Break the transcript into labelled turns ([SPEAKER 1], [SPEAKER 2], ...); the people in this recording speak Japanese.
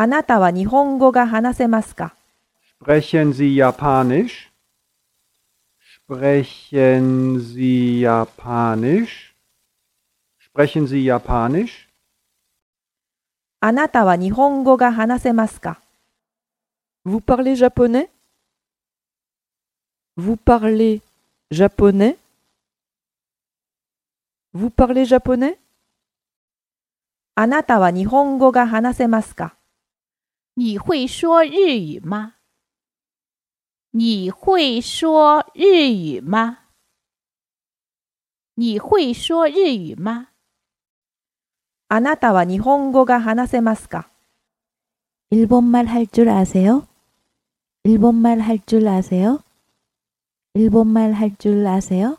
[SPEAKER 1] あなたは日本語が話せますか
[SPEAKER 2] Sprechen Sie Japanisch? Sprechen Sie Japanisch? Sprechen Sie Japanisch?
[SPEAKER 1] あなたは日本語が話せますか
[SPEAKER 3] Vous parlez japonais Vous parlez japonais Vous parlez japonais
[SPEAKER 1] あなたは日本語が話せますか
[SPEAKER 4] 你会说日语吗？你会说日语吗？你会说日语吗？
[SPEAKER 1] あなたは日本語が話せますか
[SPEAKER 5] 일본말 할 줄 아세요? 일본말 할 줄 아세요? 일본말 할 줄 아세요?